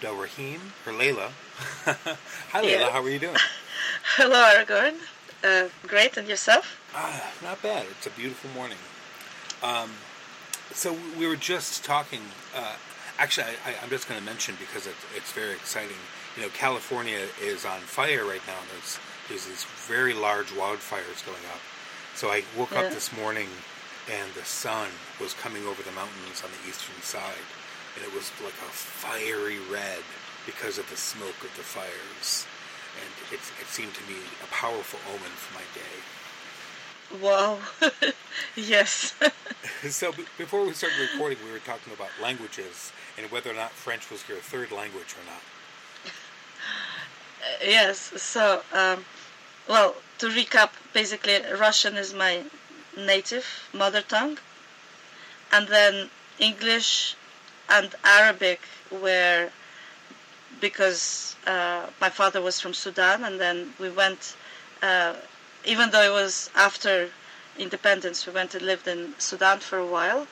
AbdelRahim, or Layla. Hi, Layla. Yeah. How are you doing? Hello, Aragorn. Uh, great, and yourself? Ah, not bad. It's a beautiful morning. Um, so we were just talking. Uh, actually, I, I'm just going to mention because it, it's very exciting. You know, California is on fire right now. There's there's these very large wildfires going up. So I woke Yeah. up this morning, and the sun was coming over the mountains on the eastern side, and it was like a fiery red because of the smoke of the fires. And it, it seemed to me a powerful omen for my day. Wow. yes. So b- before we started recording, we were talking about languages and whether or not French was your third language or not. yes. So, um, well, to recap, basically, Russian is my native mother tongue, and then English and Arabic were because uh, my father was from Sudan, and then we went, uh, even though it was after independence, we went and lived in Sudan for a while.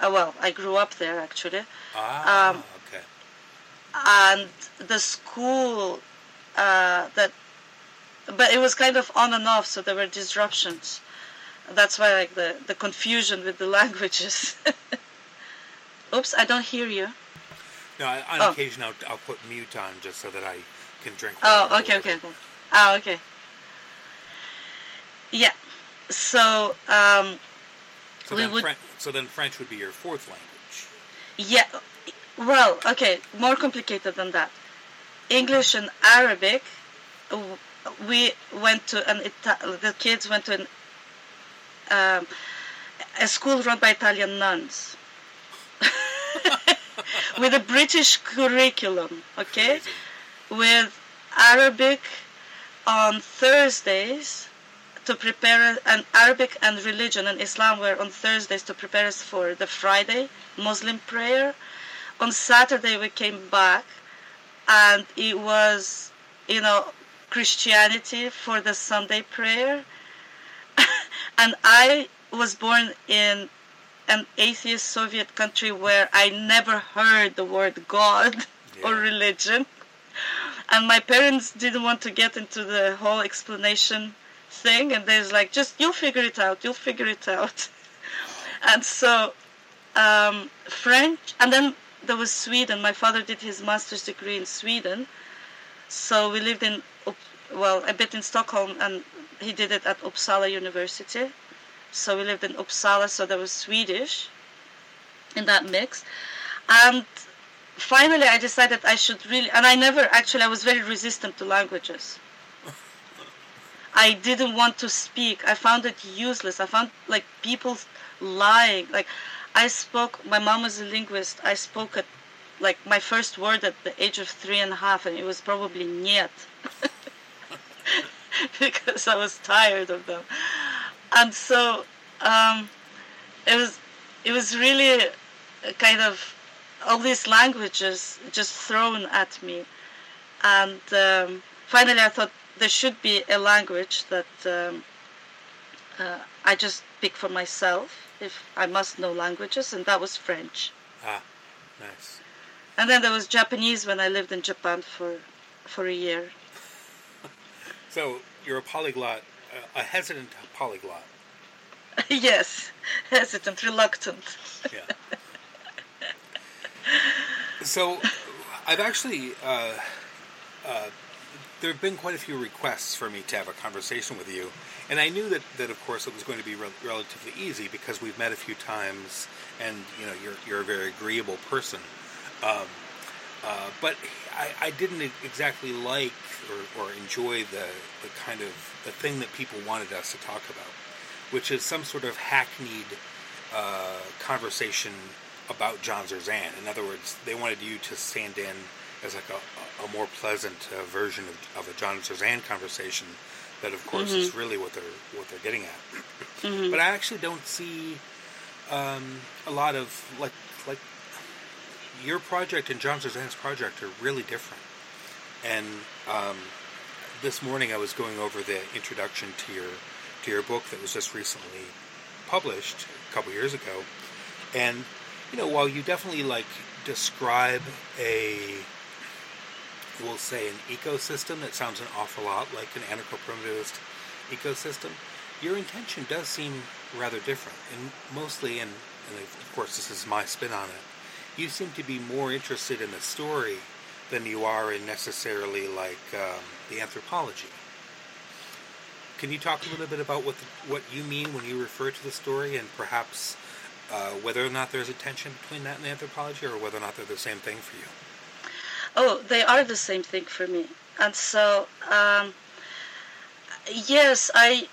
Uh, well, I grew up there actually. Ah, Um, okay. and the school uh, that but it was kind of on and off so there were disruptions that's why like the, the confusion with the languages oops i don't hear you No, I, on oh. occasion I'll, I'll put mute on just so that I can drink. oh okay okay okay oh okay yeah so um So we then, would- so then French would be your fourth language. Yeah, well, okay, more complicated than that. English and Arabic, we went to an Ita- the kids went to an um, a school run by Italian nuns with a British curriculum, okay, with Arabic on Thursdays to prepare and Arabic and religion and Islam were on Thursdays to prepare us for the Friday Muslim prayer. On Saturday we came back and it was you know Christianity for the Sunday prayer. and I was born in an atheist Soviet country where I never heard the word God or religion. And my parents didn't want to get into the whole explanation thing, and there's like, just you'll figure it out, you'll figure it out. and so, um, French, and then there was Sweden. My father did his master's degree in Sweden, so we lived in, well, a bit in Stockholm, and he did it at Uppsala University. So we lived in Uppsala, so there was Swedish in that mix. And finally, I decided I should really, and I never actually, I was very resistant to languages. I didn't want to speak. I found it useless. I found like people lying. Like I spoke. My mom was a linguist. I spoke at like my first word at the age of three and a half, and it was probably "niet," because I was tired of them. And so um, it was. It was really kind of all these languages just thrown at me, and um, finally I thought there should be a language that um, uh, I just pick for myself if I must know languages, and that was French. Ah, nice. And then there was Japanese when I lived in Japan for for a year. So you're a polyglot, a hesitant polyglot. yes, hesitant, reluctant. Yeah. so I've actually. Uh, uh, there have been quite a few requests for me to have a conversation with you, and I knew that, that of course it was going to be rel relatively easy because we've met a few times, and you know you're you're a very agreeable person. Um, uh, but I, I didn't exactly like or, or enjoy the, the kind of the thing that people wanted us to talk about, which is some sort of hackneyed uh, conversation about John Zerzan. In other words, they wanted you to stand in as like a, a more pleasant uh, version of, of a John Zerzan conversation. That, of course, is really what they're what they're getting at. But I actually don't see um, a lot of like like your project and John Zerzan's project are really different. And um, this morning I was going over the introduction to your to your book that was just recently published a couple years ago, and you know while you definitely like describe a we'll say an ecosystem that sounds an awful lot like an anarcho-primitivist ecosystem, your intention does seem rather different, and mostly, and, and of course this is my spin on it, you seem to be more interested in the story than you are in necessarily like um, the anthropology. Can you talk a little bit about what the, what you mean when you refer to the story, and perhaps uh, whether or not there's a tension between that and the anthropology, or whether or not they're the same thing for you? Oh, they are the same thing for me, and so um, yes, I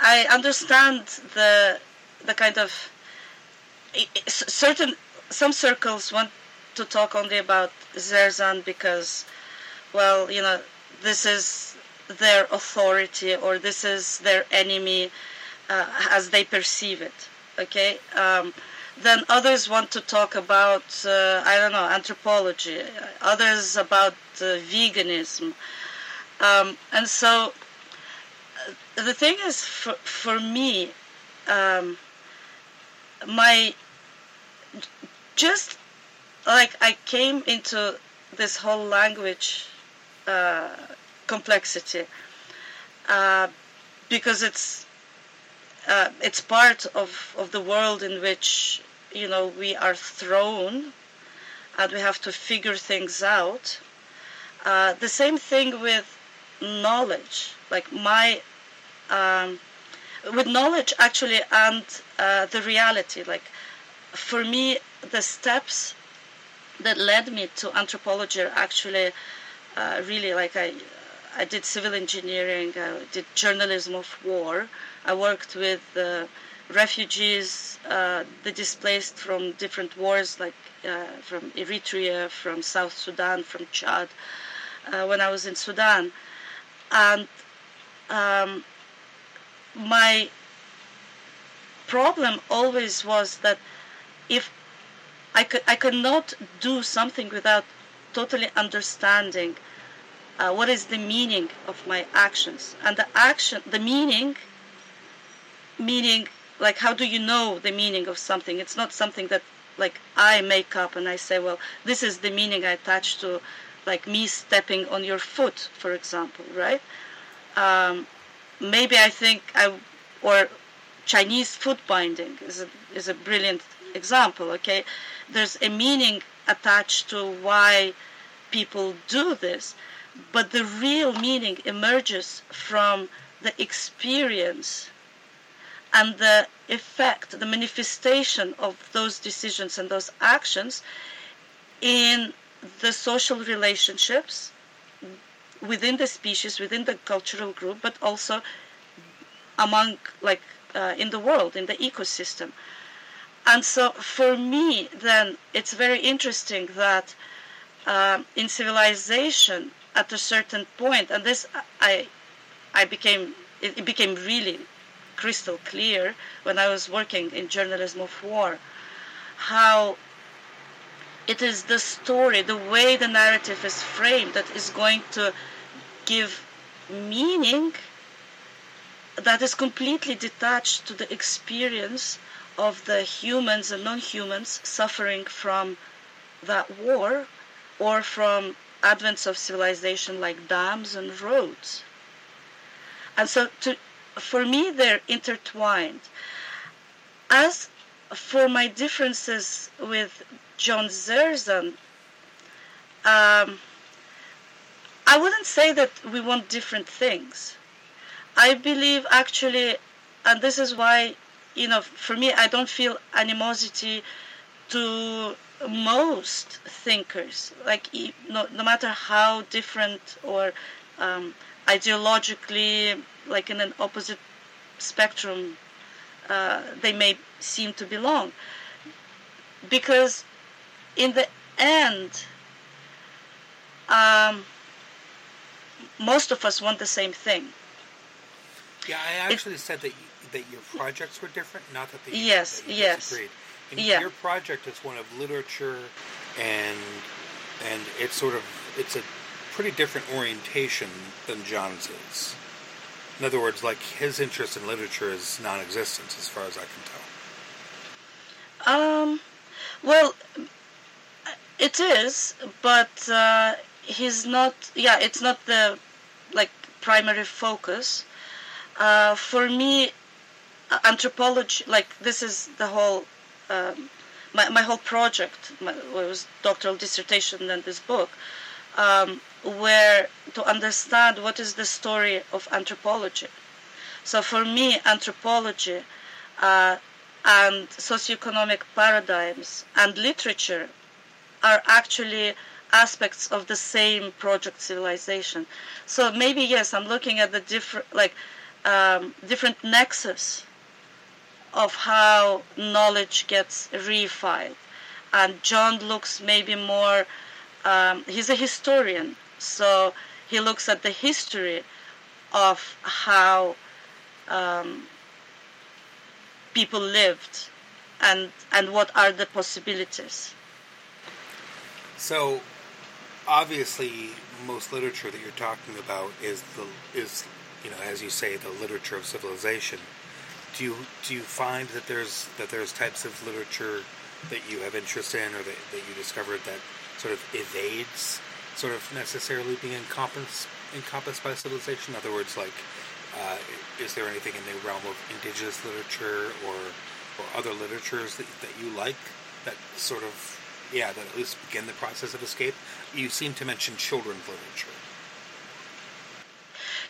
I understand the the kind of certain some circles want to talk only about Zerzan because, well, you know, this is their authority or this is their enemy uh, as they perceive it. Okay. Um, then others want to talk about uh, I don't know anthropology. Others about uh, veganism, um, and so uh, the thing is for for me, um, my just like I came into this whole language uh, complexity uh, because it's uh, it's part of, of the world in which you know we are thrown and we have to figure things out. Uh, the same thing with knowledge, like my um, with knowledge actually and uh, the reality. Like for me, the steps that led me to anthropology are actually uh, really like I I did civil engineering, I did journalism of war. I worked with uh, refugees, uh, the displaced from different wars, like uh, from Eritrea, from South Sudan, from Chad, uh, when I was in Sudan. And um, my problem always was that if I could I could not do something without totally understanding uh, what is the meaning of my actions. And the action the meaning meaning like how do you know the meaning of something? It's not something that like i make up and i say well this is the meaning i attach to like me stepping on your foot for example right? Um, maybe i think i or chinese foot binding is a, is a brilliant example okay there's a meaning attached to why people do this but the real meaning emerges from the experience and the effect, the manifestation of those decisions and those actions in the social relationships within the species, within the cultural group, but also among, like, uh, in the world, in the ecosystem. And so for me, then, it's very interesting that uh, in civilization, at a certain point, and this I, I became it, it became really crystal clear when I was working in journalism of war, how it is the story, the way the narrative is framed, that is going to give meaning that is completely detached to the experience of the humans and non-humans suffering from that war or from advents of civilization like dams and roads. And so to, for me, they're intertwined. As for my differences with John Zerzan, um, I wouldn't say that we want different things. I believe actually, and this is why, you know, for me, I don't feel animosity to most thinkers, like no, no matter how different or um, ideologically, like in an opposite spectrum, uh, they may seem to belong. Because in the end, um, most of us want the same thing. Yeah, I actually it, said that that your projects were different, not that the yes, that yes. Disagreed. And yeah. your project is one of literature and and it's sort of it's a pretty different orientation than John's is. In other words, like his interest in literature is non-existent, as far as I can tell. Um, well, it is, but uh, he's not. Yeah, it's not the like primary focus. Uh, for me, anthropology, like this is the whole. Um, my, my whole project my, was doctoral dissertation and this book um, where to understand what is the story of anthropology. So for me, anthropology uh, and socioeconomic paradigms and literature are actually aspects of the same project civilization. So maybe yes, I'm looking at the different like um, different nexus of how knowledge gets refiled, and John looks maybe more. Um, he's a historian, so he looks at the history of how um, people lived and and what are the possibilities. So, obviously, most literature that you're talking about is the is you know as you say the literature of civilization. Do you do you find that there's that there's types of literature that you have interest in or that, that you discovered that sort of evades sort of necessarily being encompassed encompassed by civilization? In other words, like, uh, is there anything in the realm of indigenous literature or or other literatures that that you like that sort of yeah that at least begin the process of escape? You seem to mention children's literature.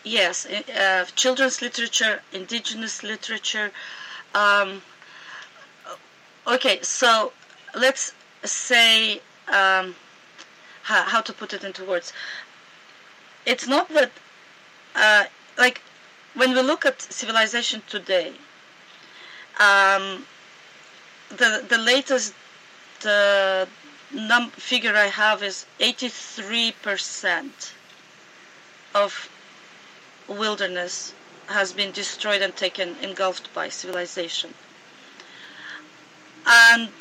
Yes, uh, children's literature, indigenous literature. Um, okay, so let's say um, how, how to put it into words. It's not that, uh, like, when we look at civilization today, um, the the latest the num figure I have is 83% of wilderness has been destroyed and taken engulfed by civilization. And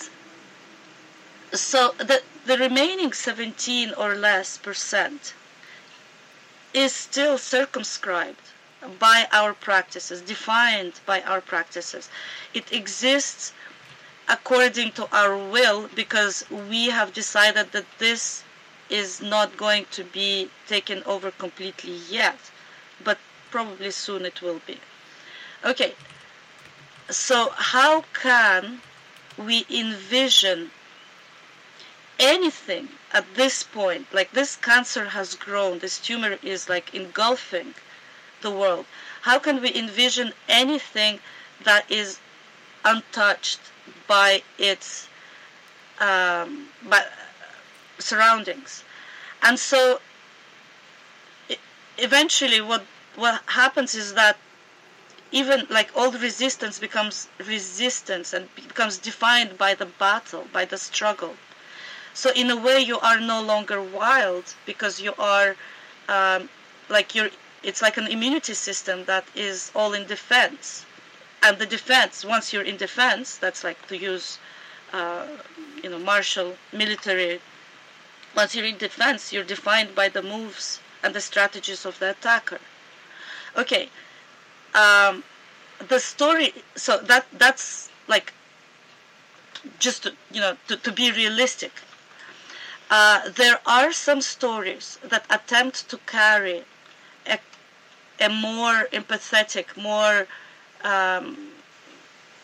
so the the remaining 17 or less percent is still circumscribed by our practices, defined by our practices. It exists according to our will because we have decided that this is not going to be taken over completely yet, but probably soon it will be. Okay, so how can we envision anything at this point, like this cancer has grown, this tumor is like engulfing the world. How can we envision anything that is untouched by its um, by surroundings? And so, eventually, what what happens is that even like all resistance becomes resistance and becomes defined by the battle, by the struggle. So in a way, you are no longer wild because you are um, like you're. It's like an immunity system that is all in defense, and the defense. Once you're in defense, that's like to use, uh, you know, martial military. Once you're in defense, you're defined by the moves and the strategies of the attacker. Okay, um, the story. So that that's like just to, you know to, to be realistic uh, there are some stories that attempt to carry a, a more empathetic, more, um,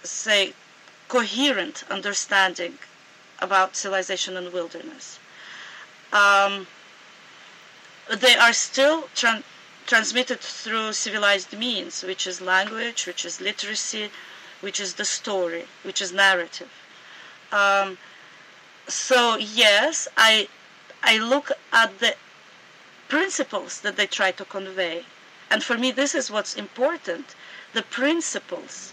say, coherent understanding about civilization and wilderness. Um, they are still tra- transmitted through civilized means, which is language, which is literacy, which is the story, which is narrative. Um, so yes, I I look at the principles that they try to convey. And for me, this is what's important the principles.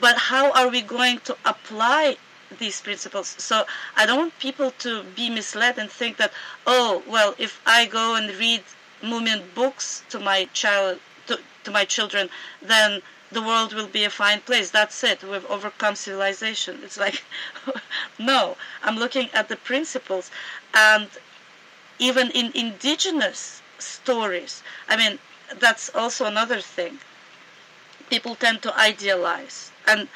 But how are we going to apply these principles? So I don't want people to be misled and think that, oh, well, if I go and read Moomin books to my child, to, to my children, then the world will be a fine place. That's it. We've overcome civilization. It's like, no, I'm looking at the principles. And even in indigenous stories, I mean, that's also another thing. People tend to idealize, and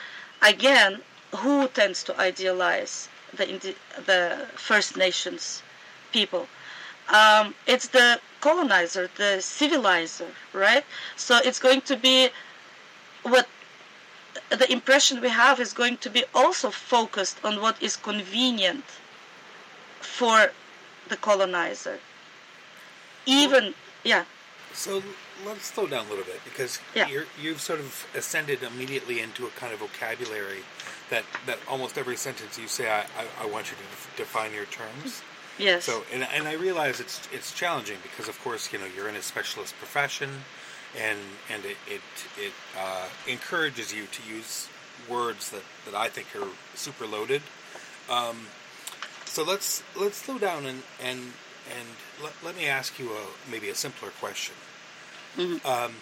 again, who tends to idealize the the First Nations people? Um, it's the colonizer, the civilizer, right? So it's going to be what the impression we have is going to be also focused on what is convenient for the colonizer. Even, yeah. So let's slow down a little bit because yeah. you have sort of ascended immediately into a kind of vocabulary that, that almost every sentence you say, I, I, I want you to define your terms. Yes. So, and, and I realize it's it's challenging because, of course, you know, you're in a specialist profession, and and it it, it uh, encourages you to use words that, that I think are super loaded. Um, so let's let's slow down and and and let, let me ask you a maybe a simpler question. Mm-hmm. Um,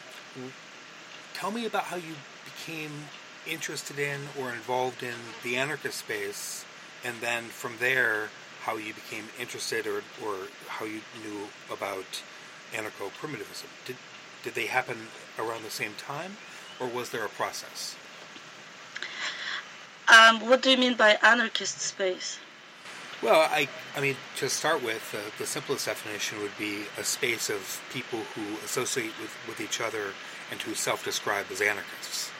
tell me about how you became interested in or involved in the anarchist space, and then from there, how you became interested or or how you knew about anarcho primitivism. Did did they happen around the same time, or was there a process? Um, what do you mean by anarchist space? Well, I, I mean, to start with, uh, the simplest definition would be a space of people who associate with, with each other and who self-describe as anarchists.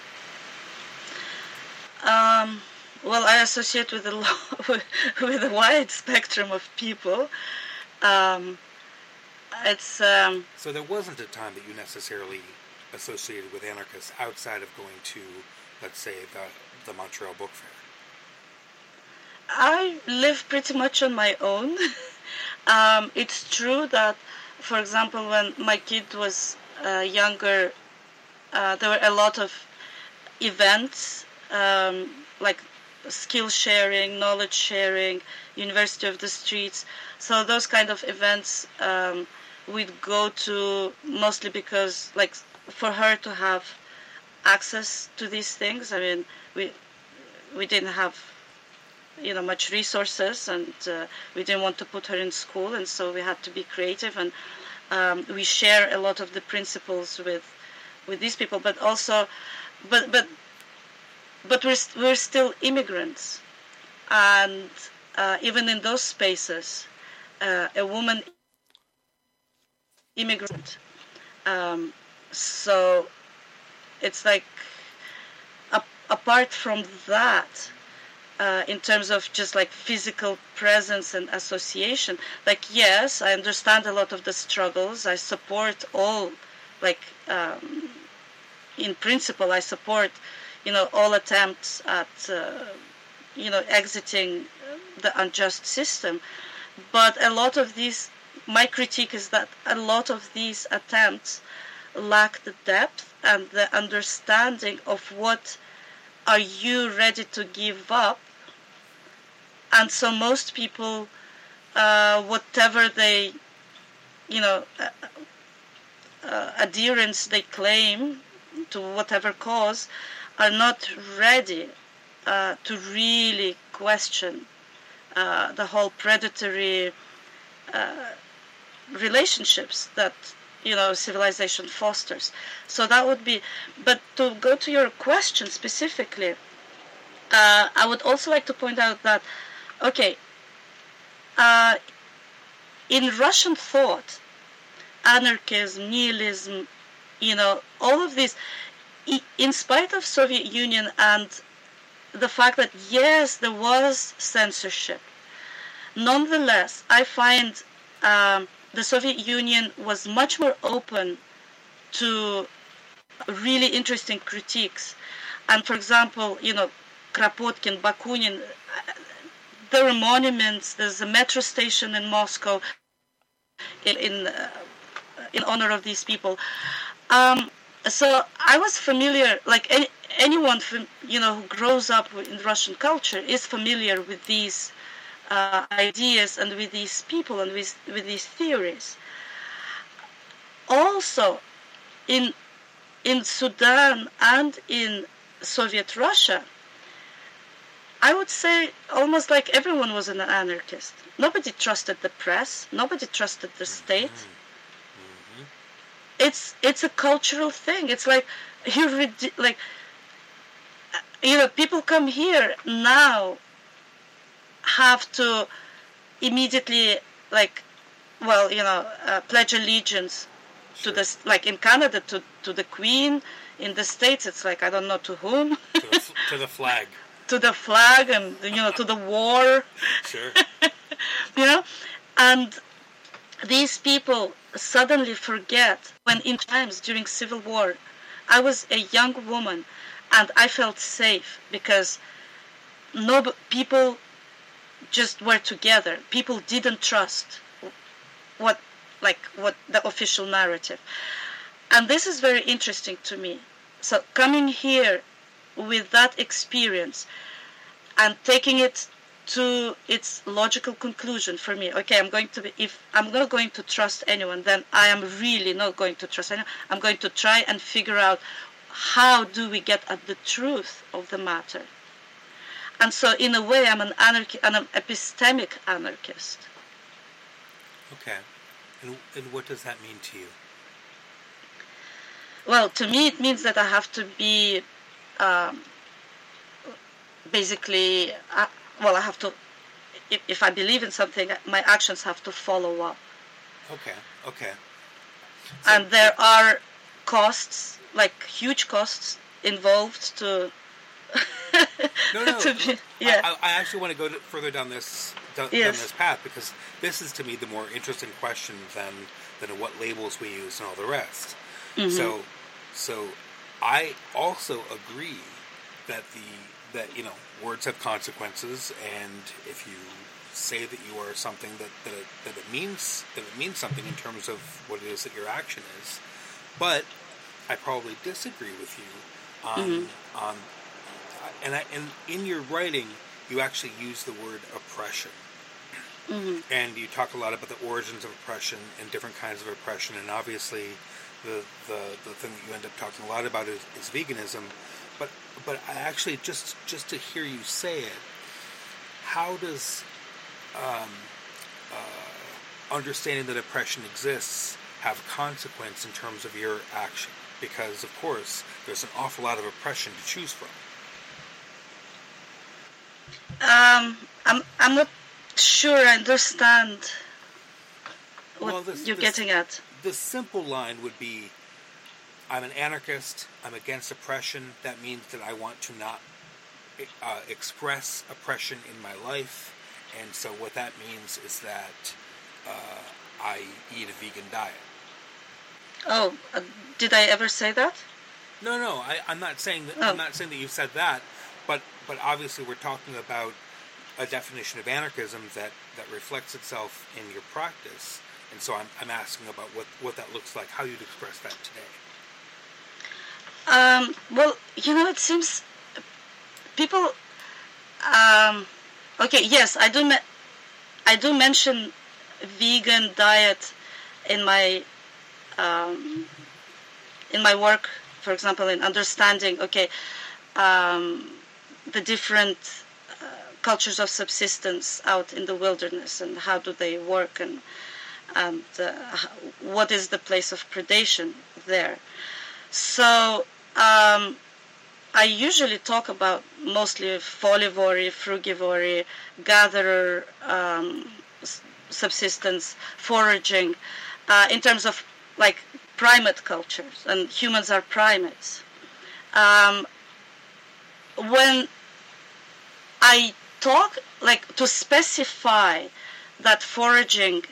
Um, well, I associate with a with a wide spectrum of people. Um, it's um, so there wasn't a time that you necessarily associated with anarchists outside of going to, let's say, the the Montreal Book Fair. I live pretty much on my own. um, it's true that, for example, when my kid was uh, younger, uh, there were a lot of events um, like skill sharing, knowledge sharing, University of the Streets. So those kind of events um, we'd go to mostly because, like, for her to have access to these things. I mean, we we didn't have you know much resources, and uh, we didn't want to put her in school, and so we had to be creative, and um, we share a lot of the principles with with these people, but also, but but but we're we're still immigrants, and uh, even in those spaces, uh, a woman immigrant. Um, so it's like apart from that, uh, in terms of just like physical presence and association, like yes, I understand a lot of the struggles. I support all, like um, in principle, I support, you know, all attempts at, uh, you know, exiting the unjust system. But a lot of these my critique is that a lot of these attempts lack the depth and the understanding of what are you ready to give up and so most people uh, whatever they you know uh, uh, adherence they claim to whatever cause are not ready uh, to really question uh, the whole predatory uh, relationships that you know civilization fosters. So that would be but to go to your question specifically uh, i would also like to point out that okay uh, in russian thought anarchism nihilism you know all of this in spite of soviet union and the fact that yes there was censorship nonetheless i find um, the Soviet Union was much more open to really interesting critiques. And for example, you know, Kropotkin, Bakunin, there are monuments. There's a metro station in Moscow in in, uh, in honor of these people. Um, so I was familiar, like any, anyone from you know who grows up in Russian culture is familiar with these uh, ideas and with these people and with, with these theories. Also, in in Sudan and in Soviet Russia, I would say almost like everyone was an anarchist. Nobody trusted the press. Nobody trusted the state. Mm-hmm. It's it's a cultural thing. It's like you like you know people come here now have to immediately like well you know uh, pledge allegiance Sure. to this like in canada to, to the queen in the states it's like i don't know to whom to, the, to the flag. to the flag and you know to the war Sure. you know and these people suddenly forget when in times during civil war i was a young woman and i felt safe because no people just were together. People didn't trust what like what the official narrative. And this is very interesting to me. So coming here with that experience and taking it to its logical conclusion for me okay i'm going to be if i'm not going to trust anyone then i am really not going to trust anyone i'm going to try and figure out how do we get at the truth of the matter and so in a way i'm an anarchy an epistemic anarchist Okay. And, and what does that mean to you? well to me it means that i have to be um, basically uh, well i have to if, if i believe in something my actions have to follow up Okay. Okay. and there are costs like huge costs involved to No, no. to be, yeah I, I actually want to go further down this down, down this path because this is to me the more interesting question than than what labels we use and all the rest. Mm-hmm. So, so I also agree that the that you know words have consequences, and if you say that you are something that that it, that it means that it means something in terms of what it is that your action is, but I probably disagree with you on Mm-hmm. on and I, and in your writing you actually use the word oppression Mm-hmm. and you talk a lot about the origins of oppression and different kinds of oppression and obviously the the, the thing that you end up talking a lot about is, is veganism but I actually just just to hear you say it how does um, uh, understanding that oppression exists have consequence in terms of your action? Because of course there's an awful lot of oppression to choose from. Um i'm i'm not sure i understand what Well, this- you're this- getting at. the simple line would be I'm an anarchist, I'm against oppression. That means that I want to not uh, express oppression in my life. And so, what that means is that uh, I eat a vegan diet. oh uh, did i ever say that No, no, I, I'm not saying that. Oh. I'm not saying that you said that, but but obviously we're talking about a definition of anarchism that that reflects itself in your practice, and so I'm I'm asking about what what that looks like, how you'd express that today. Um, well, you know, it seems people. Um, okay, yes, I do. Me- I do mention vegan diet in my um, in my work. For example, in understanding, okay, um, the different uh, cultures of subsistence out in the wilderness and how do they work and and uh, what is the place of predation there. So um, I usually talk about mostly folivory, frugivory, gatherer um, subsistence, foraging, uh, in terms of like primate cultures, and humans are primates. Um, when I talk like to specify that foraging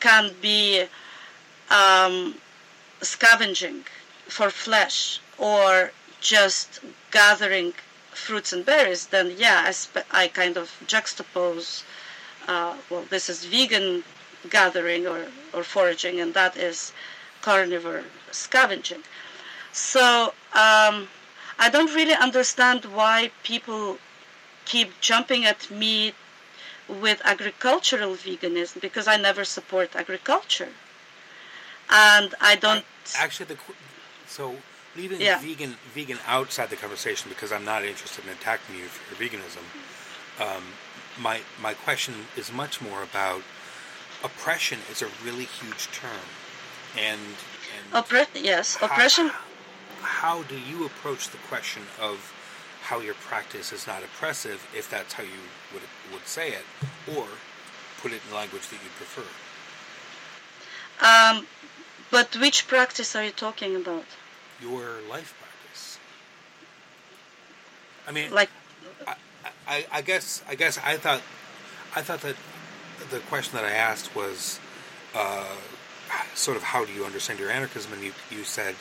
can be um, scavenging for flesh or just gathering fruits and berries, then yeah, I, spe- I kind of juxtapose. Uh, well, this is vegan gathering or, or foraging, and that is carnivore scavenging. So um, I don't really understand why people keep jumping at me with agricultural veganism because I never support agriculture. And I don't. Actually, the so leaving Yeah. vegan vegan outside the conversation because I'm not interested in attacking you for your veganism. Um, my my question is much more about oppression is a really huge term, and And Oppre- yes, how- oppression. How do you approach the question of how your practice is not oppressive, if that's how you would would say it, or put it in language that you prefer? Um, but which practice are you talking about? Your life practice. I mean, Like, I, I guess I guess I thought I thought that the question that I asked was uh, sort of how do you understand your anarchism, and you you said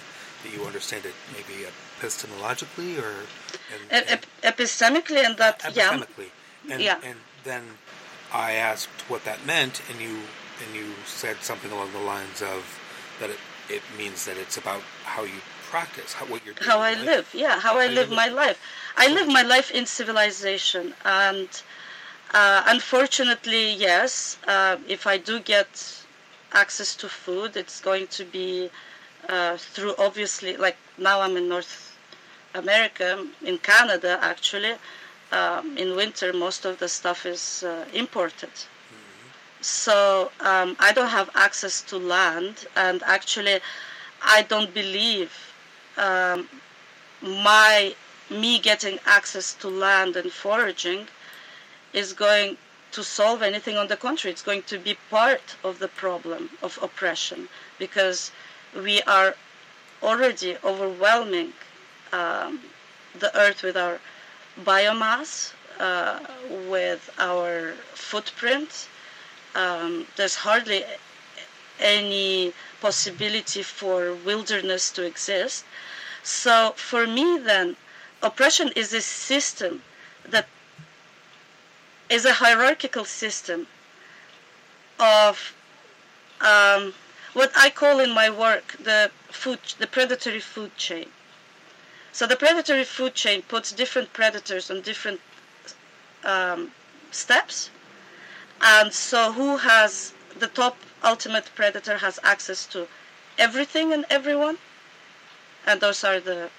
that you understand it maybe epistemologically or and, ep- ep- epistemically, and that, yeah, epistemically, and Yeah. and then I asked what that meant, and you and you said something along the lines of that it it means that it's about how you practice, how what you're doing. how I live. Yeah, how I live my life. I live my life in civilization, and uh, unfortunately, yes, uh, if I do get access to food, it's going to be uh, through obviously, like now I'm in North America, in Canada actually. Um, in winter, most of the stuff is uh, imported. So um, I don't have access to land, and actually, I don't believe um, my me getting access to land and foraging is going to solve anything. On the contrary, it's going to be part of the problem of oppression because we are already overwhelming um, the earth with our biomass, uh, with our footprint. Um, there's hardly any possibility for wilderness to exist. So for me, then, oppression is a system that is a hierarchical system of um, what I call in my work the food, the predatory food chain. So the predatory food chain puts different predators on different um, steps, and so who has the top ultimate predator has access to everything and everyone, and those are the,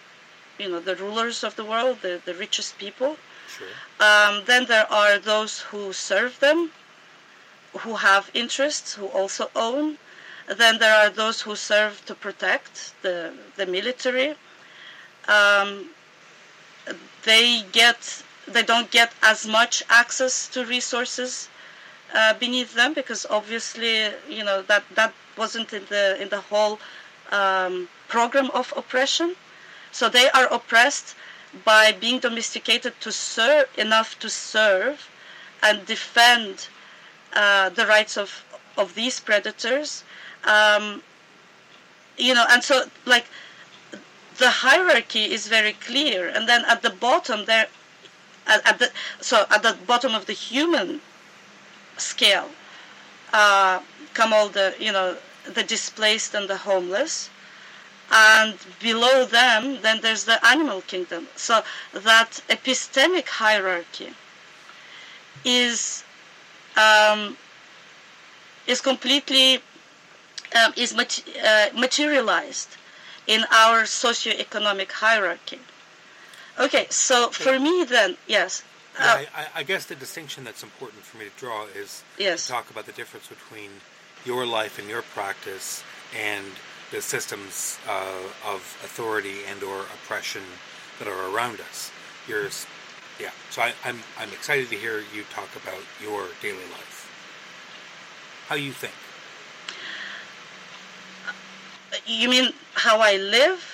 you know, the rulers of the world, the, the richest people. Sure. Um, then there are those who serve them, who have interests, who also own. Then there are those who serve to protect the the military. Um, they get they don't get as much access to resources uh, beneath them because obviously you know that that wasn't in the in the whole um, program of oppression. So they are oppressed by being domesticated to serve enough to serve and defend uh, the rights of of these predators. Um, you know, and so like the hierarchy is very clear, and then at the bottom there, at, at the so at the bottom of the human scale, uh, come all the you know the displaced and the homeless, and below them then there's the animal kingdom. So that epistemic hierarchy is um, is completely um, is mat- uh, materialized in our socioeconomic hierarchy. Okay, so for me then, yes, Yeah, uh, I, I- I guess the distinction that's important for me to draw is Yes. to talk about the difference between your life and your practice and the systems uh, of authority and or oppression that are around us. Yours, yeah. So I, I'm I'm excited to hear you talk about your daily life, how you think. you mean how I live,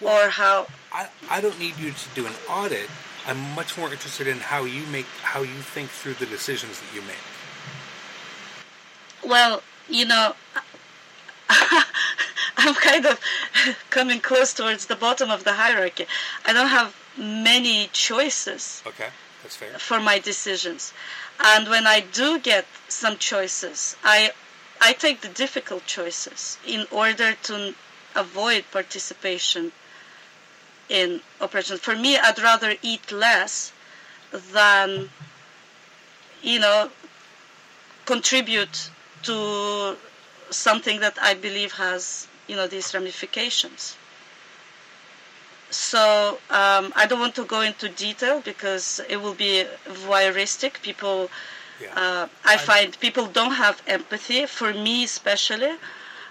or how? I, I don't need you to do an audit. I'm much more interested in how you make how you think through the decisions that you make. Well, you know, I'm kind of coming close towards the bottom of the hierarchy. I don't have many choices Okay, that's fair. for my decisions. And when I do get some choices, I I take the difficult choices in order to avoid participation in operations. For me, I'd rather eat less than you know contribute to something that I believe has you know these ramifications. So um, I don't want to go into detail because it will be voyeuristic. People, Yeah. uh, I I'm- find people don't have empathy. For me, especially,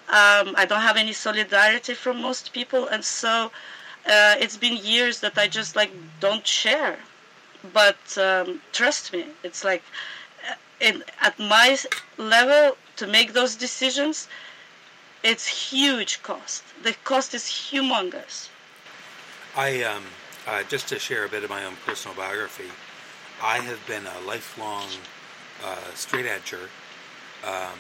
Um, I don't have any solidarity from most people, and so uh, it's been years that I just like don't share. But um, trust me, it's like uh, in, at my level to make those decisions, it's huge cost. The cost is humongous. I um, uh, just to share a bit of my own personal biography. I have been a lifelong uh, straight edger, um,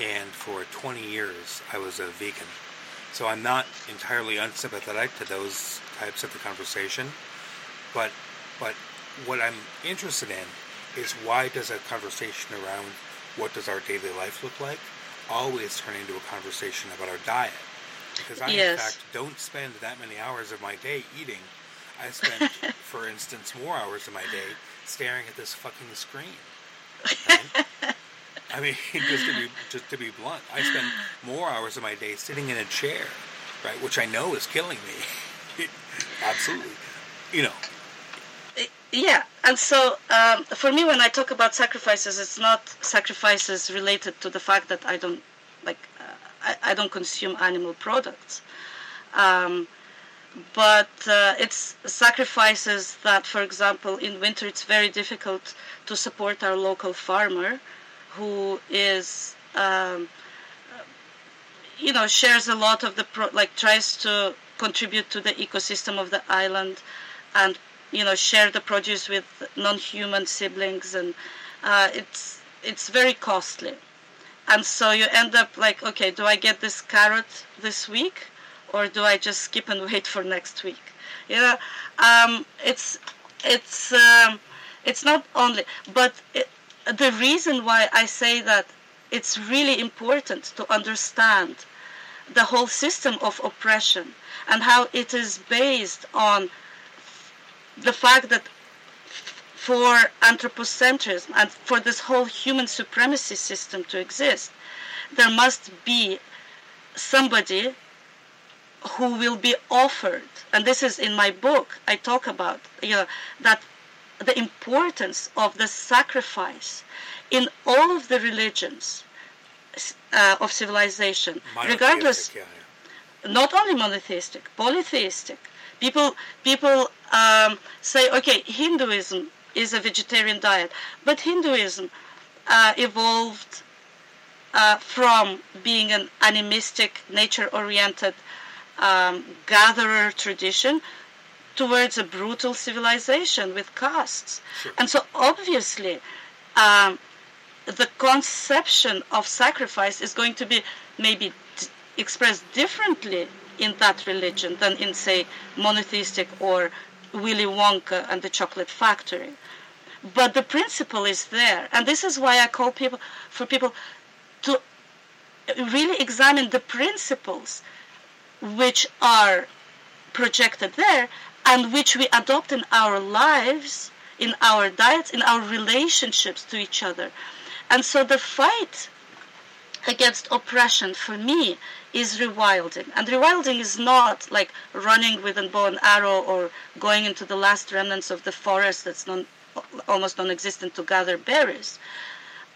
and for 20 years I was a vegan. So I'm not entirely unsympathetic to those types of the conversation, but but what I'm interested in is why does a conversation around what does our daily life look like always turn into a conversation about our diet? Because I, yes. in fact, don't spend that many hours of my day eating. I spend, for instance, more hours of my day staring at this fucking screen. Right? I mean, just to be just to be blunt, I spend more hours of my day sitting in a chair, right, which I know is killing me. Absolutely, you know. Yeah, and so um, for me, when I talk about sacrifices, it's not sacrifices related to the fact that I don't like uh, I, I, don't consume animal products. Um, but uh, it's sacrifices that, for example, in winter it's very difficult to support our local farmer who is um, you know shares a lot of the pro- like tries to contribute to the ecosystem of the island and you know share the produce with non-human siblings and uh, it's it's very costly. And so you end up like okay do i get this carrot this week or do i just skip and wait for next week? You know um, it's it's um, it's not only but it, the reason why I say that it's really important to understand the whole system of oppression and how it is based on the fact that for anthropocentrism and for this whole human supremacy system to exist, there must be somebody who will be offered, and this is in my book, I talk about, you know, that the importance of the sacrifice in all of the religions uh, of civilization, regardless, yeah, yeah. not only monotheistic, polytheistic. People, people um, say, okay, Hinduism is a vegetarian diet, but Hinduism uh, evolved uh, from being an animistic, nature-oriented um, gatherer tradition towards a brutal civilization with castes. Sure. And so obviously, um, the conception of sacrifice is going to be maybe d- expressed differently in that religion than in, say, monotheistic or Willy Wonka and the Chocolate Factory. But the principle is there. And this is why I call people, for people to really examine the principles which are projected there and which we adopt in our lives, in our diets, in our relationships to each other. And so the fight against oppression for me is rewilding. And rewilding is not like running with a bow and arrow or going into the last remnants of the forest that's non, almost non existent to gather berries.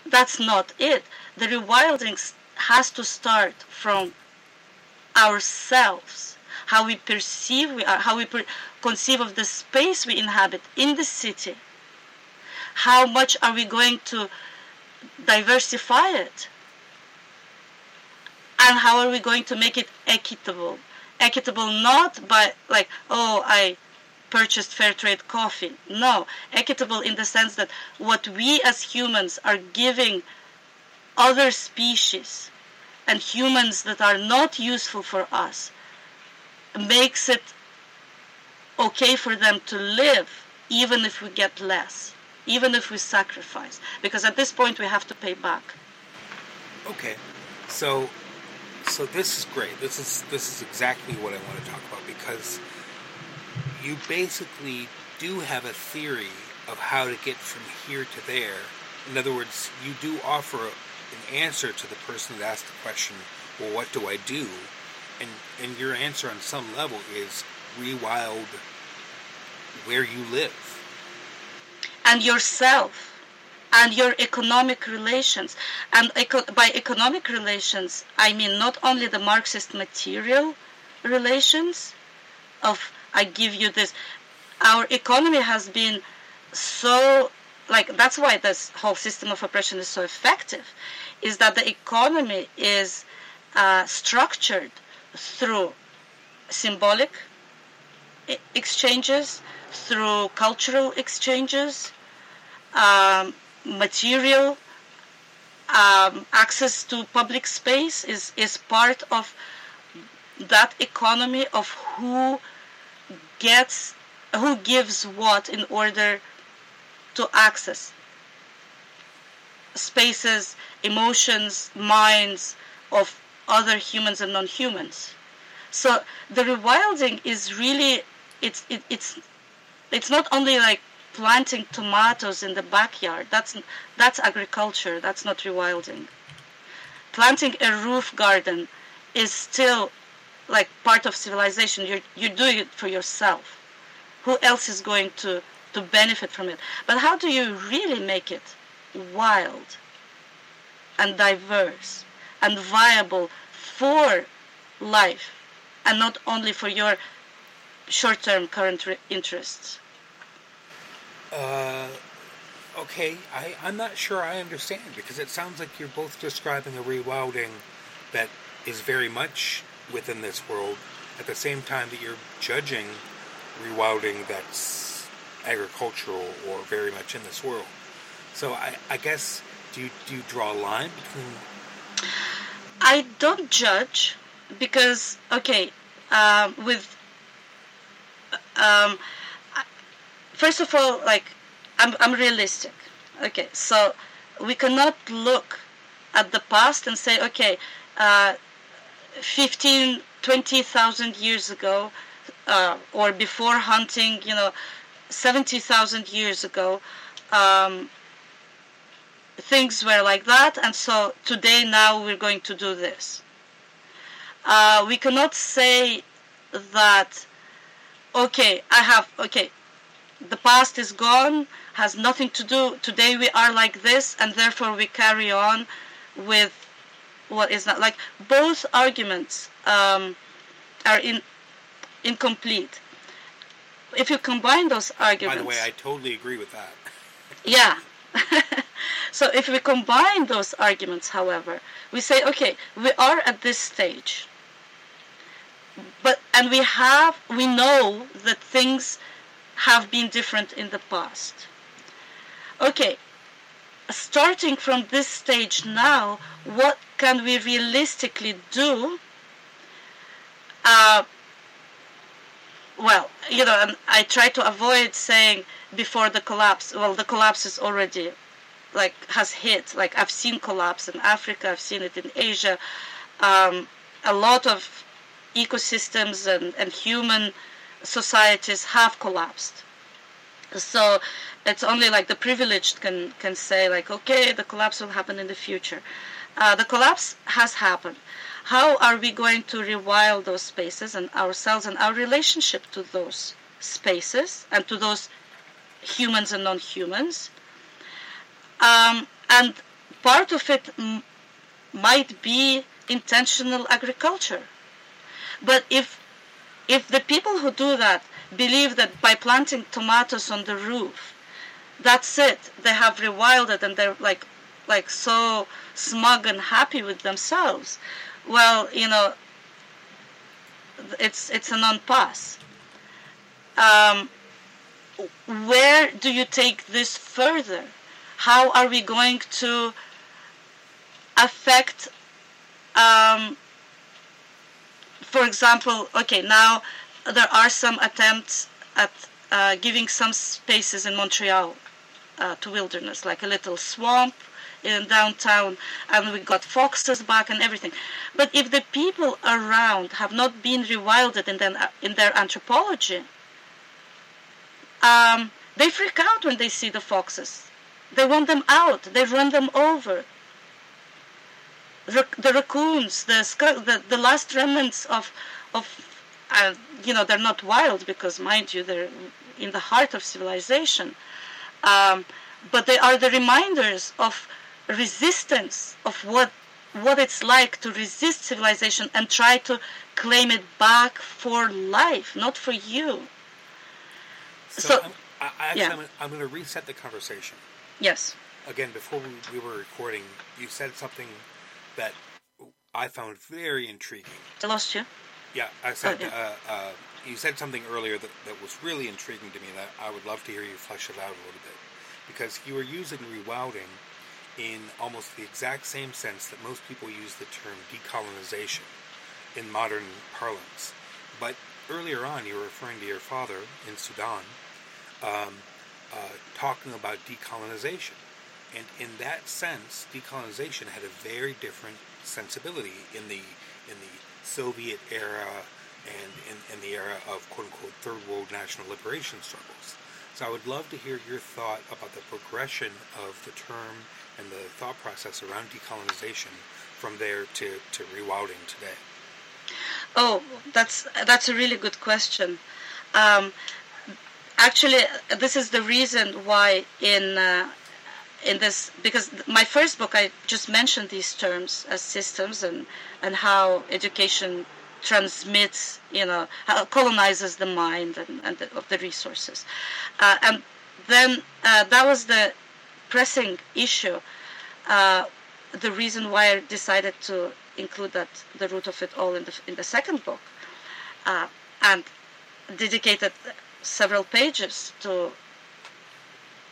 That's not it. The rewilding has to start from ourselves how we perceive we are, how we conceive of the space we inhabit in the city. How much are we going to diversify it? And how are we going to make it equitable? Equitable not by like, oh, I purchased fair trade coffee. No, equitable in the sense that what we as humans are giving other species and humans that are not useful for us makes it okay for them to live even if we get less, even if we sacrifice. Because at this point we have to pay back. Okay. So so this is great. This is this is exactly what I want to talk about because you basically do have a theory of how to get from here to there. In other words, you do offer an answer to the person that asked the question, well, what do I do? And and your answer on some level is rewild where you live and yourself and your economic relations. And eco- by economic relations, I mean not only the Marxist material relations of I give you this. Our economy has been so like that's why this whole system of oppression is so effective, is that the economy is uh, structured through symbolic exchanges, through cultural exchanges, um, material um, access to public space is, is part of that economy of who gets who gives what in order to access spaces emotions minds of other humans and non-humans so the rewilding is really it's it, it's it's not only like planting tomatoes in the backyard. That's that's agriculture. That's not rewilding. Planting a roof garden is still like part of civilization. You're you're doing it for yourself. Who else is going to to benefit from it? But how do you really make it wild and diverse and viable for life and not only for your short-term current interests? Uh, okay, I, I'm not sure I understand because it sounds like you're both describing a rewilding that is very much within this world at the same time that you're judging rewilding that's agricultural or very much in this world. So I, I guess do you, do you draw a line between? I don't judge because okay, um, with um, first of all, like I'm, I'm realistic. Okay, so we cannot look at the past and say, okay, uh, 15, 20,000 years ago, uh, or before hunting, you know, 70,000 years ago, um, things were like that, and so today, now, we're going to do this. Uh, we cannot say that, okay, I have, okay, the past is gone, has nothing to do. Today we are like this, and therefore we carry on with what is not like. Both arguments um, are in incomplete. If you combine those arguments. By the way, I totally agree with that. yeah. so if we combine those arguments, however, we say, okay, we are at this stage. But and we have we know that things have been different in the past. Okay, starting from this stage now, what can we realistically do? Uh, well, you know, and I try to avoid saying before the collapse. Well, the collapse is already like has hit. Like I've seen collapse in Africa, I've seen it in Asia. Um, a lot of ecosystems and, and human societies have collapsed. So it's only like the privileged can, can say like, okay, the collapse will happen in the future. Uh, the collapse has happened. How are we going to rewild those spaces and ourselves and our relationship to those spaces and to those humans and non-humans? Um, and part of it m- might be intentional agriculture. But if if the people who do that believe that by planting tomatoes on the roof, that's it, they have rewilded and they're like like so smug and happy with themselves, well, you know, it's it's a non-pass. Um, where do you take this further? How are we going to affect um, for example, okay, now there are some attempts at uh, giving some spaces in Montreal uh, to wilderness, like a little swamp in downtown, and we got foxes back and everything. But if the people around have not been rewilded in their, in their anthropology, um, they freak out when they see the foxes. They want them out. They run them over the raccoons, the, the the last remnants of of uh, you know they're not wild because mind you they're in the heart of civilization. Um, but they are the reminders of resistance of what what it's like to resist civilization and try to claim it back for life, not for you. So, So- I'm, I, I yeah. I'm, I'm going to reset the conversation. Yes. Again, before we, we were recording, you said something that I found very intriguing. I lost you. Yeah, I said Oh, uh, uh, you said something earlier that, that was really intriguing to me. That I would love to hear you flesh it out a little bit, because you were using rewilding in almost the exact same sense that most people use the term decolonization in modern parlance. But earlier on, you were referring to your father in Sudan, um, uh, talking about decolonization. And in that sense, decolonization had a very different sensibility in the in the Soviet era and in, in the era of quote unquote third world national liberation struggles. So I would love to hear your thought about the progression of the term and the thought process around decolonization from there to, to rewilding today. Oh, that's that's a really good question. Um, actually, this is the reason why in uh, in this because my first book I just mentioned these terms as systems and and how education transmits, you know, colonizes the mind and, and the, of the resources, uh, and then uh, that was the pressing issue. Uh, the reason why I decided to include that the root of it all in the in the second book, uh, and dedicated several pages to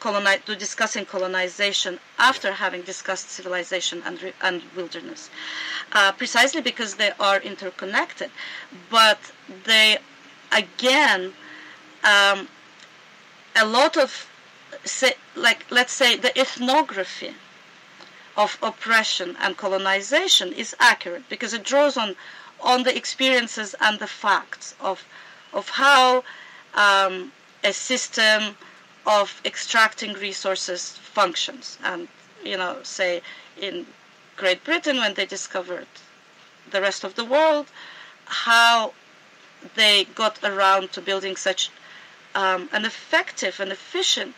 colonize to discussing colonization after having discussed civilization and and wilderness, uh, precisely because they are interconnected, but they again um, a lot of say, like let's say the ethnography of oppression and colonization is accurate because it draws on on the experiences and the facts of of how um, a system of extracting resources functions and you know say in Great Britain when they discovered the rest of the world how they got around to building such um, an effective and efficient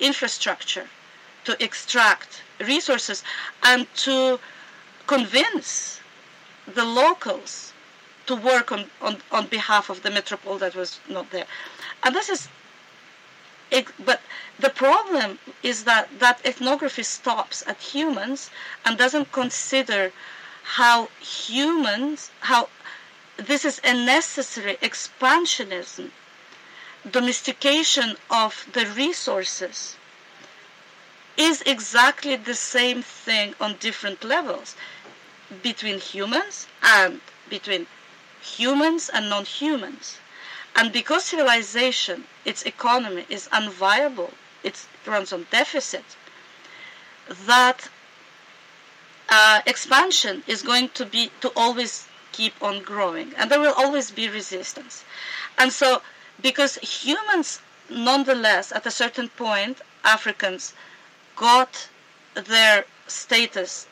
infrastructure to extract resources and to convince the locals to work on, on, on behalf of the metropole that was not there. And this is, it, but the problem is that that ethnography stops at humans and doesn't consider how humans, how this is a necessary expansionism, domestication of the resources is exactly the same thing on different levels between humans and between humans and non-humans. And because civilization, its economy is unviable, it runs on deficit, that uh, expansion is going to be to always keep on growing, and there will always be resistance. And so, because humans, nonetheless, at a certain point, Africans got their status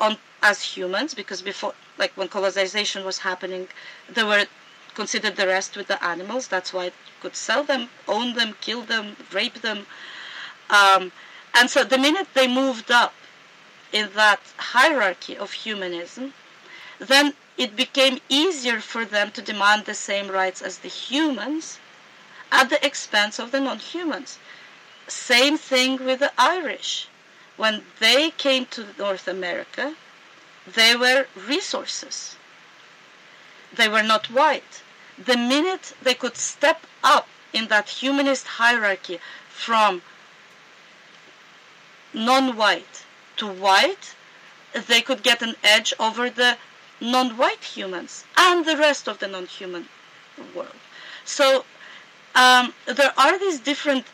on as humans because before like when colonization was happening they were considered the rest with the animals. That's why it could sell them own them kill them rape them. Um, and so the minute they moved up in that hierarchy of humanism then it became easier for them to demand the same rights as the humans at the expense of the non-humans. Same thing with the Irish. When they came to North America, they were resources. They were not white. The minute they could step up in that humanist hierarchy from non-white to white, they could get an edge over the non-white humans and the rest of the non-human world. So um, there are these different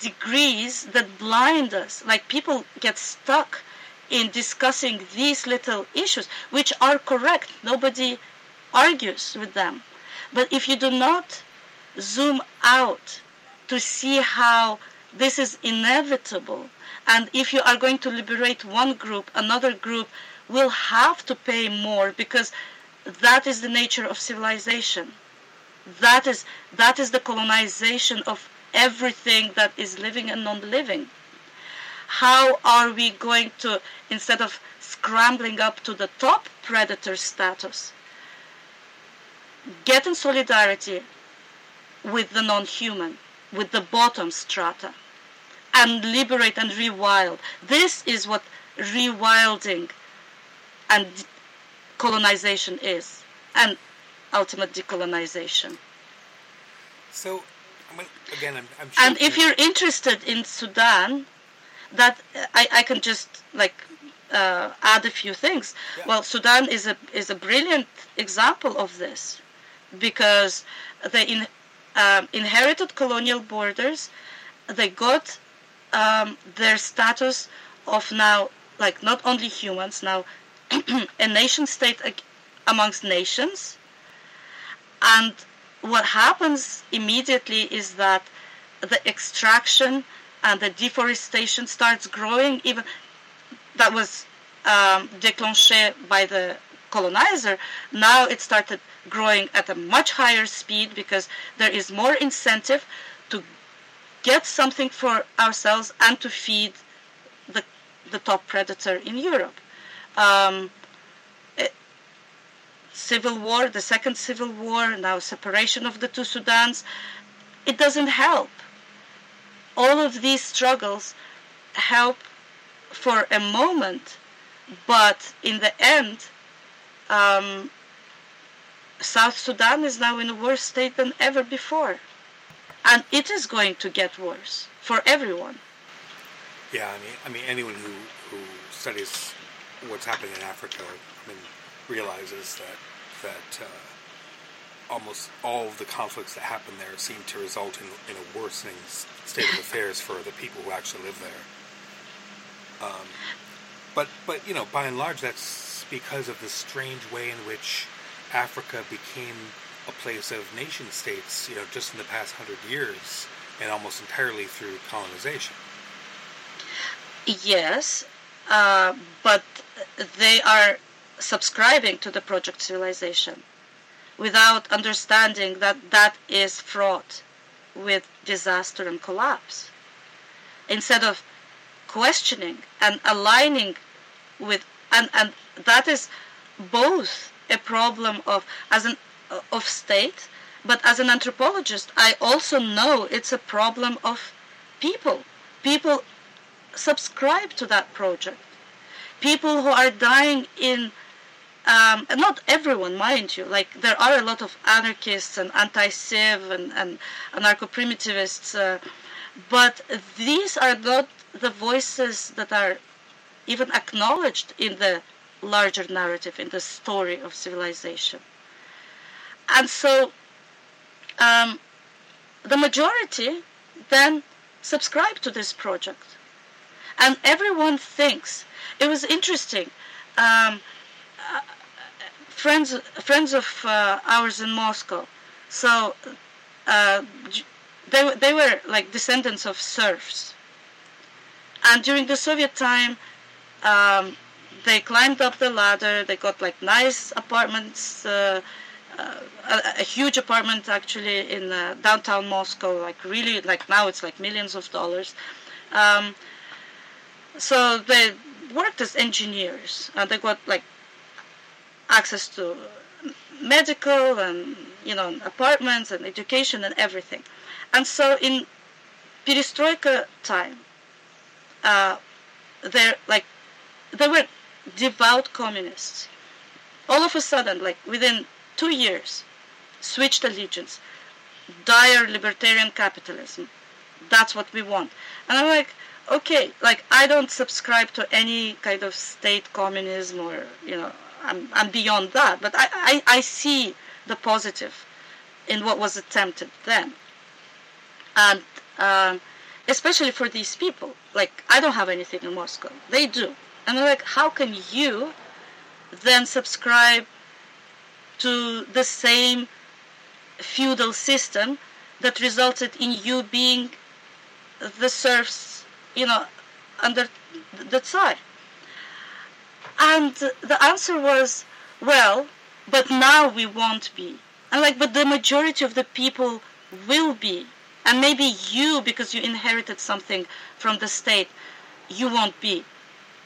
degrees that blind us. Like people get stuck in discussing these little issues, which are correct. Nobody argues with them. But if you do not zoom out to see how this is inevitable, and if you are going to liberate one group, another group will have to pay more because that is the nature of civilization. That is that is the colonization of everything that is living and non-living. How are we going to, instead of scrambling up to the top predator status, get in solidarity with the non-human, with the bottom strata, and liberate and rewild. This is what rewilding and colonization is, and ultimate decolonization. So, I mean, again, I'm, I'm and if you're interested in Sudan, that I, I can just like uh, add a few things. Yeah. Well, Sudan is a is a brilliant example of this because they in, um, inherited colonial borders. They got um, their status of now like not only humans now a nation state amongst nations and what happens immediately is that the extraction and the deforestation starts growing even that was um, déclenché by the colonizer now it started growing at a much higher speed because there is more incentive to get something for ourselves and to feed the the top predator in Europe. Um, civil war, the second civil war, now separation of the two Sudans, it doesn't help. All of these struggles help for a moment, but in the end, um, South Sudan is now in a worse state than ever before. And it is going to get worse for everyone. Yeah, I mean, I mean, anyone who, who studies what's happening in Africa, I mean, realizes that that uh, almost all of the conflicts that happen there seem to result in, in a worsening state of affairs for the people who actually live there. Um, but but you know, by and large, that's because of the strange way in which Africa became a place of nation states. You know, just in the past hundred years, and almost entirely through colonization. Yes, uh, but they are subscribing to the project civilization without understanding that that is fraught with disaster and collapse. Instead of questioning and aligning with, and, and that is both a problem of as an of state, but as an anthropologist, I also know it's a problem of people. People subscribe to that project. People who are dying in, um, not everyone, mind you, like there are a lot of anarchists and anti-civ and, and anarcho-primitivists, uh, but these are not the voices that are even acknowledged in the larger narrative, in the story of civilization. And so um, the majority then subscribe to this project and everyone thinks it was interesting. Um, friends, friends of uh, ours in Moscow, so uh, they they were like descendants of serfs, and during the Soviet time. Um, they climbed up the ladder. They got like nice apartments, uh, uh, a, a, huge apartment actually in uh, downtown Moscow. Like really, like now it's like millions of dollars. Um, so they worked as engineers and they got like access to medical and you know apartments and education and everything. And so in perestroika time uh, they're like they were devout communists. All of a sudden like within two years switched allegiance. Dire libertarian capitalism. That's what we want. And i'm like okay, like I don't subscribe to any kind of state communism or you know I'm I'm beyond that, but I I, I see the positive in what was attempted then, and um, especially for these people, like I don't have anything in Moscow, they do, and like how can you then subscribe to the same feudal system that resulted in you being the serfs you know, under the Tsar. And the answer was, well, but now we won't be. And like, but the majority of the people will be. And maybe you, because you inherited something from the state, you won't be.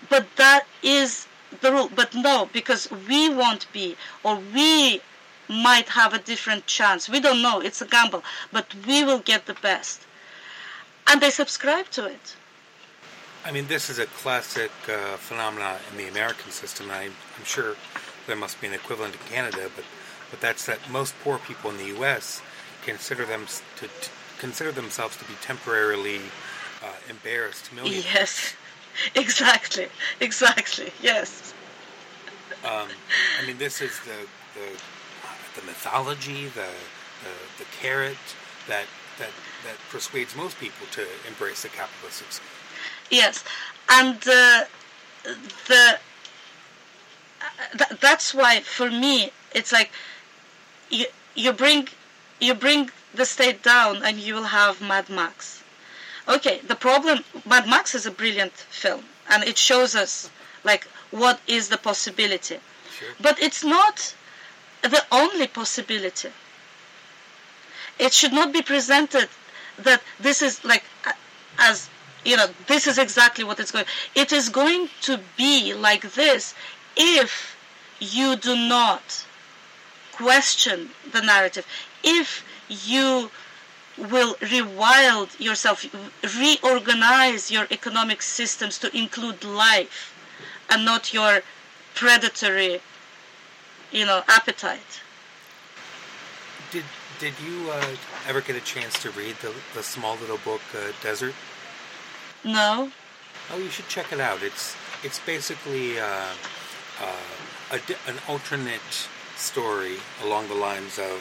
But that is the rule. But no, because we won't be, or we might have a different chance. We don't know. It's a gamble. But we will get the best. And they subscribe to it. I mean, this is a classic uh, phenomenon in the American system. I, I'm sure there must be an equivalent in Canada, but but that's that most poor people in the U.S. consider them to, to consider themselves to be temporarily uh, embarrassed millionaires. Yes, exactly, exactly. Yes. Um, I mean, this is the the, the mythology, the, the the carrot that that that persuades most people to embrace the capitalist system. Yes, and uh, the th- that's why for me it's like you you bring you bring the state down and you will have Mad Max. Okay, the problem Mad Max is a brilliant film and it shows us like what is the possibility. Sure. But it's not the only possibility. It should not be presented that this is like as you know this is exactly what it's going it is going to be like this if you do not question the narrative if you will rewild yourself reorganize your economic systems to include life and not your predatory you know appetite. Did did you uh, ever get a chance to read the, the small little book uh, desert no oh you should check it out it's it's basically uh, uh a, an alternate story along the lines of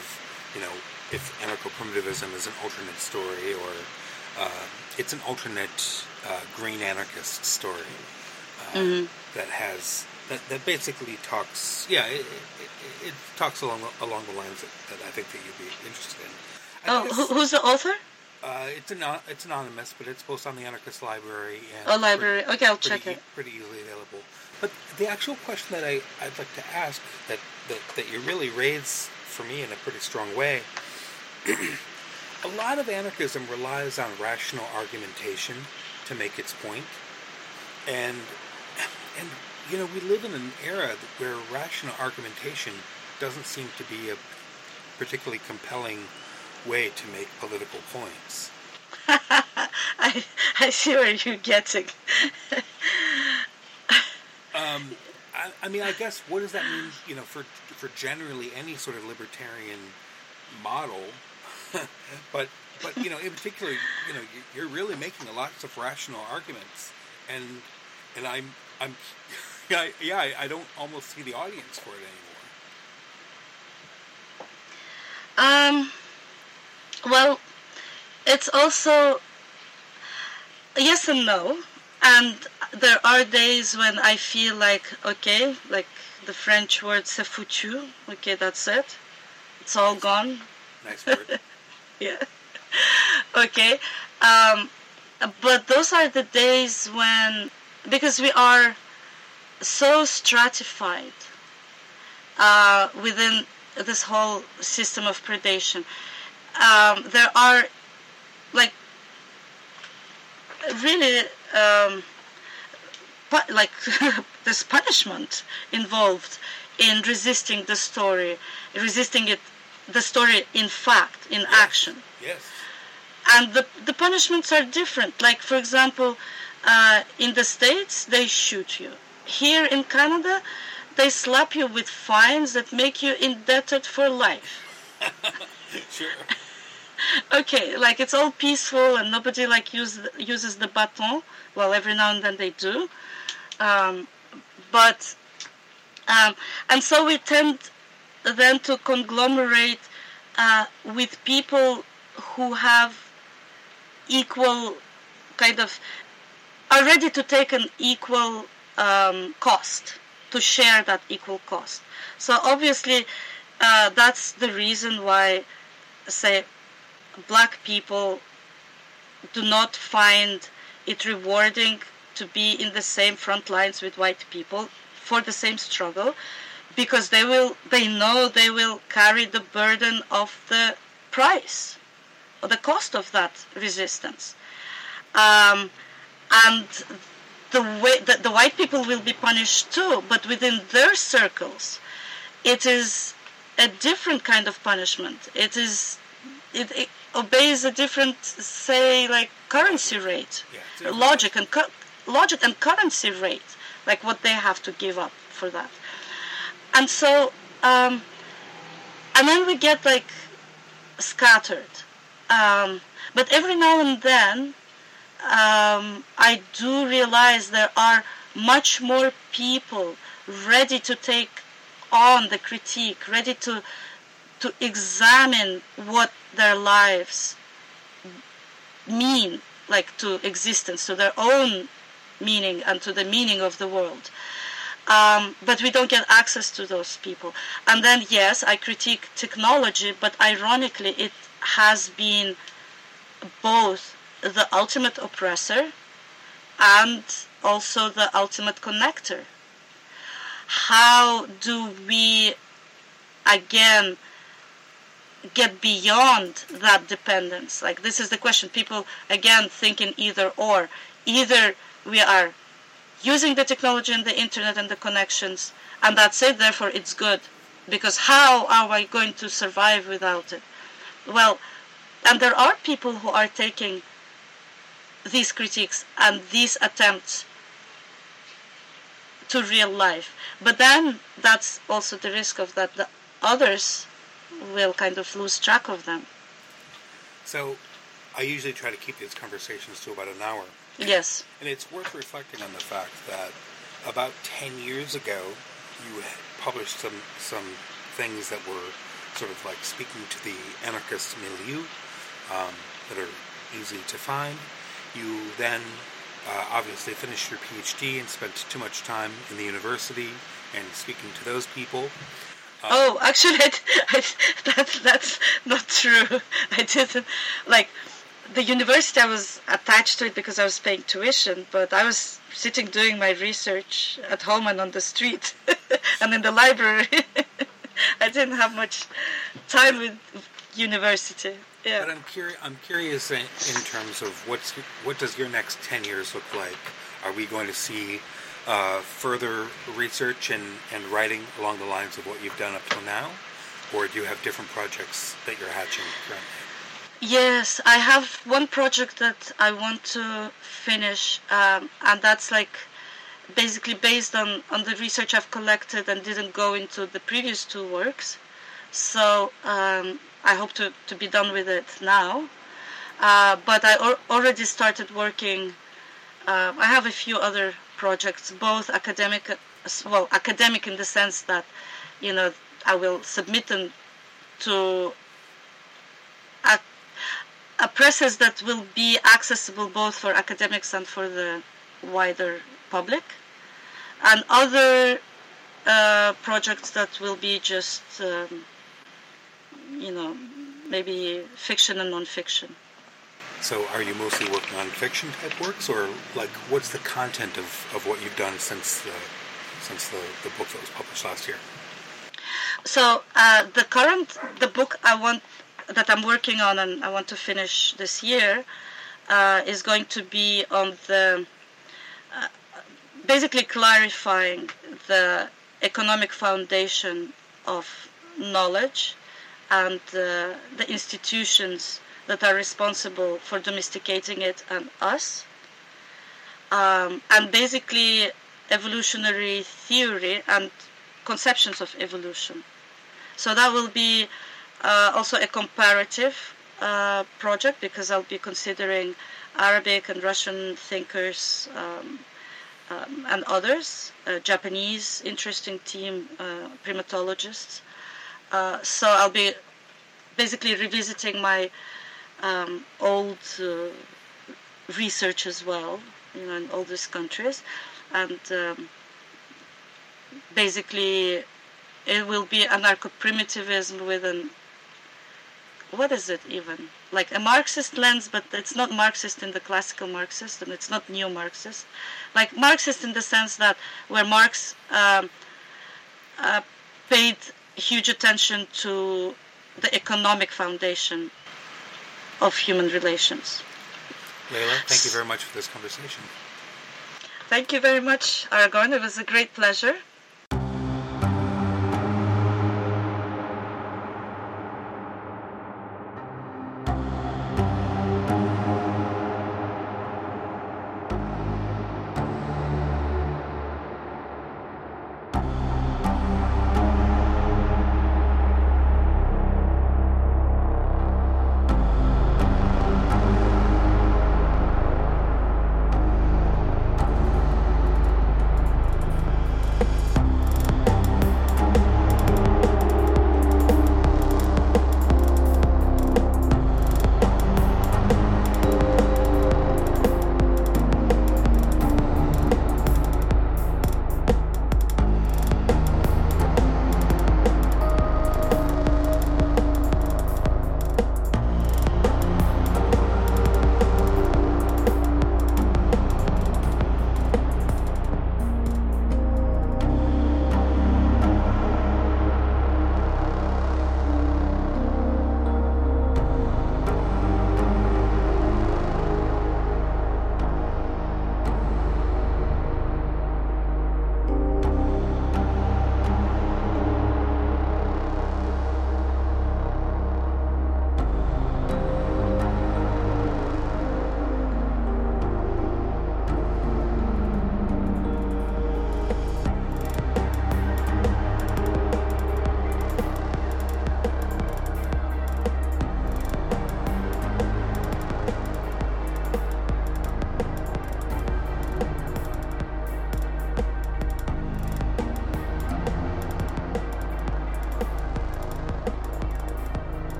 you know if anarcho-primitivism is an alternate story or uh, it's an alternate uh, green anarchist story mm-hmm. that has that, that basically talks. Yeah, it, it, it talks along along the lines that, that, I think that you'd be interested in. I oh, who's the author? Uh, it's an, it's anonymous, but it's posted on the Anarchist Library and oh, library. Pretty, okay, I'll pretty, check it. Pretty easily available. But the actual question that I, I'd like to ask that, that, that you really raise for me in a pretty strong way. a lot of anarchism relies on rational argumentation to make its point, and and you know, we live in an era where rational argumentation doesn't seem to be a particularly compelling way to make political points. I, I see where you're getting. um, I, I, mean, I guess what does that mean? You know, for for generally any sort of libertarian model, but but you know, in particular, you know, you're really making a lots of rational arguments, and and I'm I'm yeah, yeah, I, I don't almost see the audience for it anymore. Um, well, it's also yes and no, and there are days when I feel like okay, like the French word "c'est foutu." Okay, that's it. It's all gone. Nice word. yeah. okay. Um, but those are the days when because we are so stratified uh, within this whole system of predation. Um, there are like really um, pu- like this punishment involved in resisting the story, resisting it, the story in fact, in yes. action. Yes. And the the punishments are different. Like for example, uh, in the states they shoot you here in Canada, they slap you with fines that make you indebted for life. sure. Okay, like it's all peaceful and nobody like use, uses the baton. Well, every now and then they do. Um, but, um, and so we tend then to conglomerate uh, with people who have equal kind of are ready to take an equal um, cost to share that equal cost. So obviously, uh, that's the reason why, say, black people do not find it rewarding to be in the same front lines with white people for the same struggle because they will they know they will carry the burden of the price or the cost of that resistance um, and the way that the white people will be punished too, but within their circles, it is a different kind of punishment. It is it, obeys a different, say, like currency rate, Yeah, logic and cu- logic and currency rate, like what they have to give up for that. And so, um, and then we get like scattered. Um, but every now and then, um, I do realize there are much more people ready to take on the critique, ready to to examine what their lives mean, like to existence, to their own meaning and to the meaning of the world. Um, but we don't get access to those people. And then, yes, I critique technology, but ironically, it has been both the ultimate oppressor and also the ultimate connector. How do we, again, get beyond that dependence? Like, this is the question. People, again, thinking either or. Either we are using the technology and the internet and the connections, and that's it, therefore it's good. Because how are we going to survive without it? Well, and there are people who are taking these critiques and these attempts to real life. But then that's also the risk of that the others will kind of lose track of them. So, I usually try to keep these conversations to about an hour. Yes. And it's worth reflecting on the fact that about 10 years ago, you had published some, some things that were sort of like speaking to the anarchist milieu um, that are easy to find. You then uh, obviously finished your PhD and spent too much time in the university and speaking to those people. Oh, oh, actually, I, I, that's that's not true. I didn't like the university. I was attached to it because I was paying tuition, but I was sitting doing my research at home and on the street and in the library. I didn't have much time with university. Yeah. But I'm curious. I'm curious in, in terms of what's what does your next ten years look like? Are we going to see uh, further research and, and writing along the lines of what you've done up till now, or do you have different projects that you're hatching currently? Yes, I have one project that I want to finish, um, and that's like basically based on, on the research I've collected and didn't go into the previous two works. So um, I hope to, to be done with it now. Uh, but I or, already started working. Uh, I have a few other projects, both academic, well, academic in the sense that, you know, I will submit them to a, a process that will be accessible both for academics and for the wider public, and other uh, projects that will be just, um, you know, maybe fiction and non-fiction. So, are you mostly working on fiction type works, or like what's the content of, of what you've done since the since the, the book that was published last year? So, uh, the current the book I want that I'm working on and I want to finish this year uh, is going to be on the uh, basically clarifying the economic foundation of knowledge and uh, the institutions that are responsible for domesticating it and us. Um, and basically, evolutionary theory and conceptions of evolution. So that will be uh, also a comparative uh, project because I'll be considering Arabic and Russian thinkers um, um, and others, uh, Japanese interesting team uh, primatologists. Uh, so I'll be basically revisiting my um, old uh, research as well, you know, in all these countries, and um, basically it will be anarcho-primitivism with an what is it even? Like a Marxist lens, but it's not Marxist in the classical Marxist, and it's not neo-Marxist, like Marxist in the sense that where Marx um, uh, paid huge attention to the economic foundation of human relations. Layla, thank you very much for this conversation. thank you very much, Aragon. It was a great pleasure.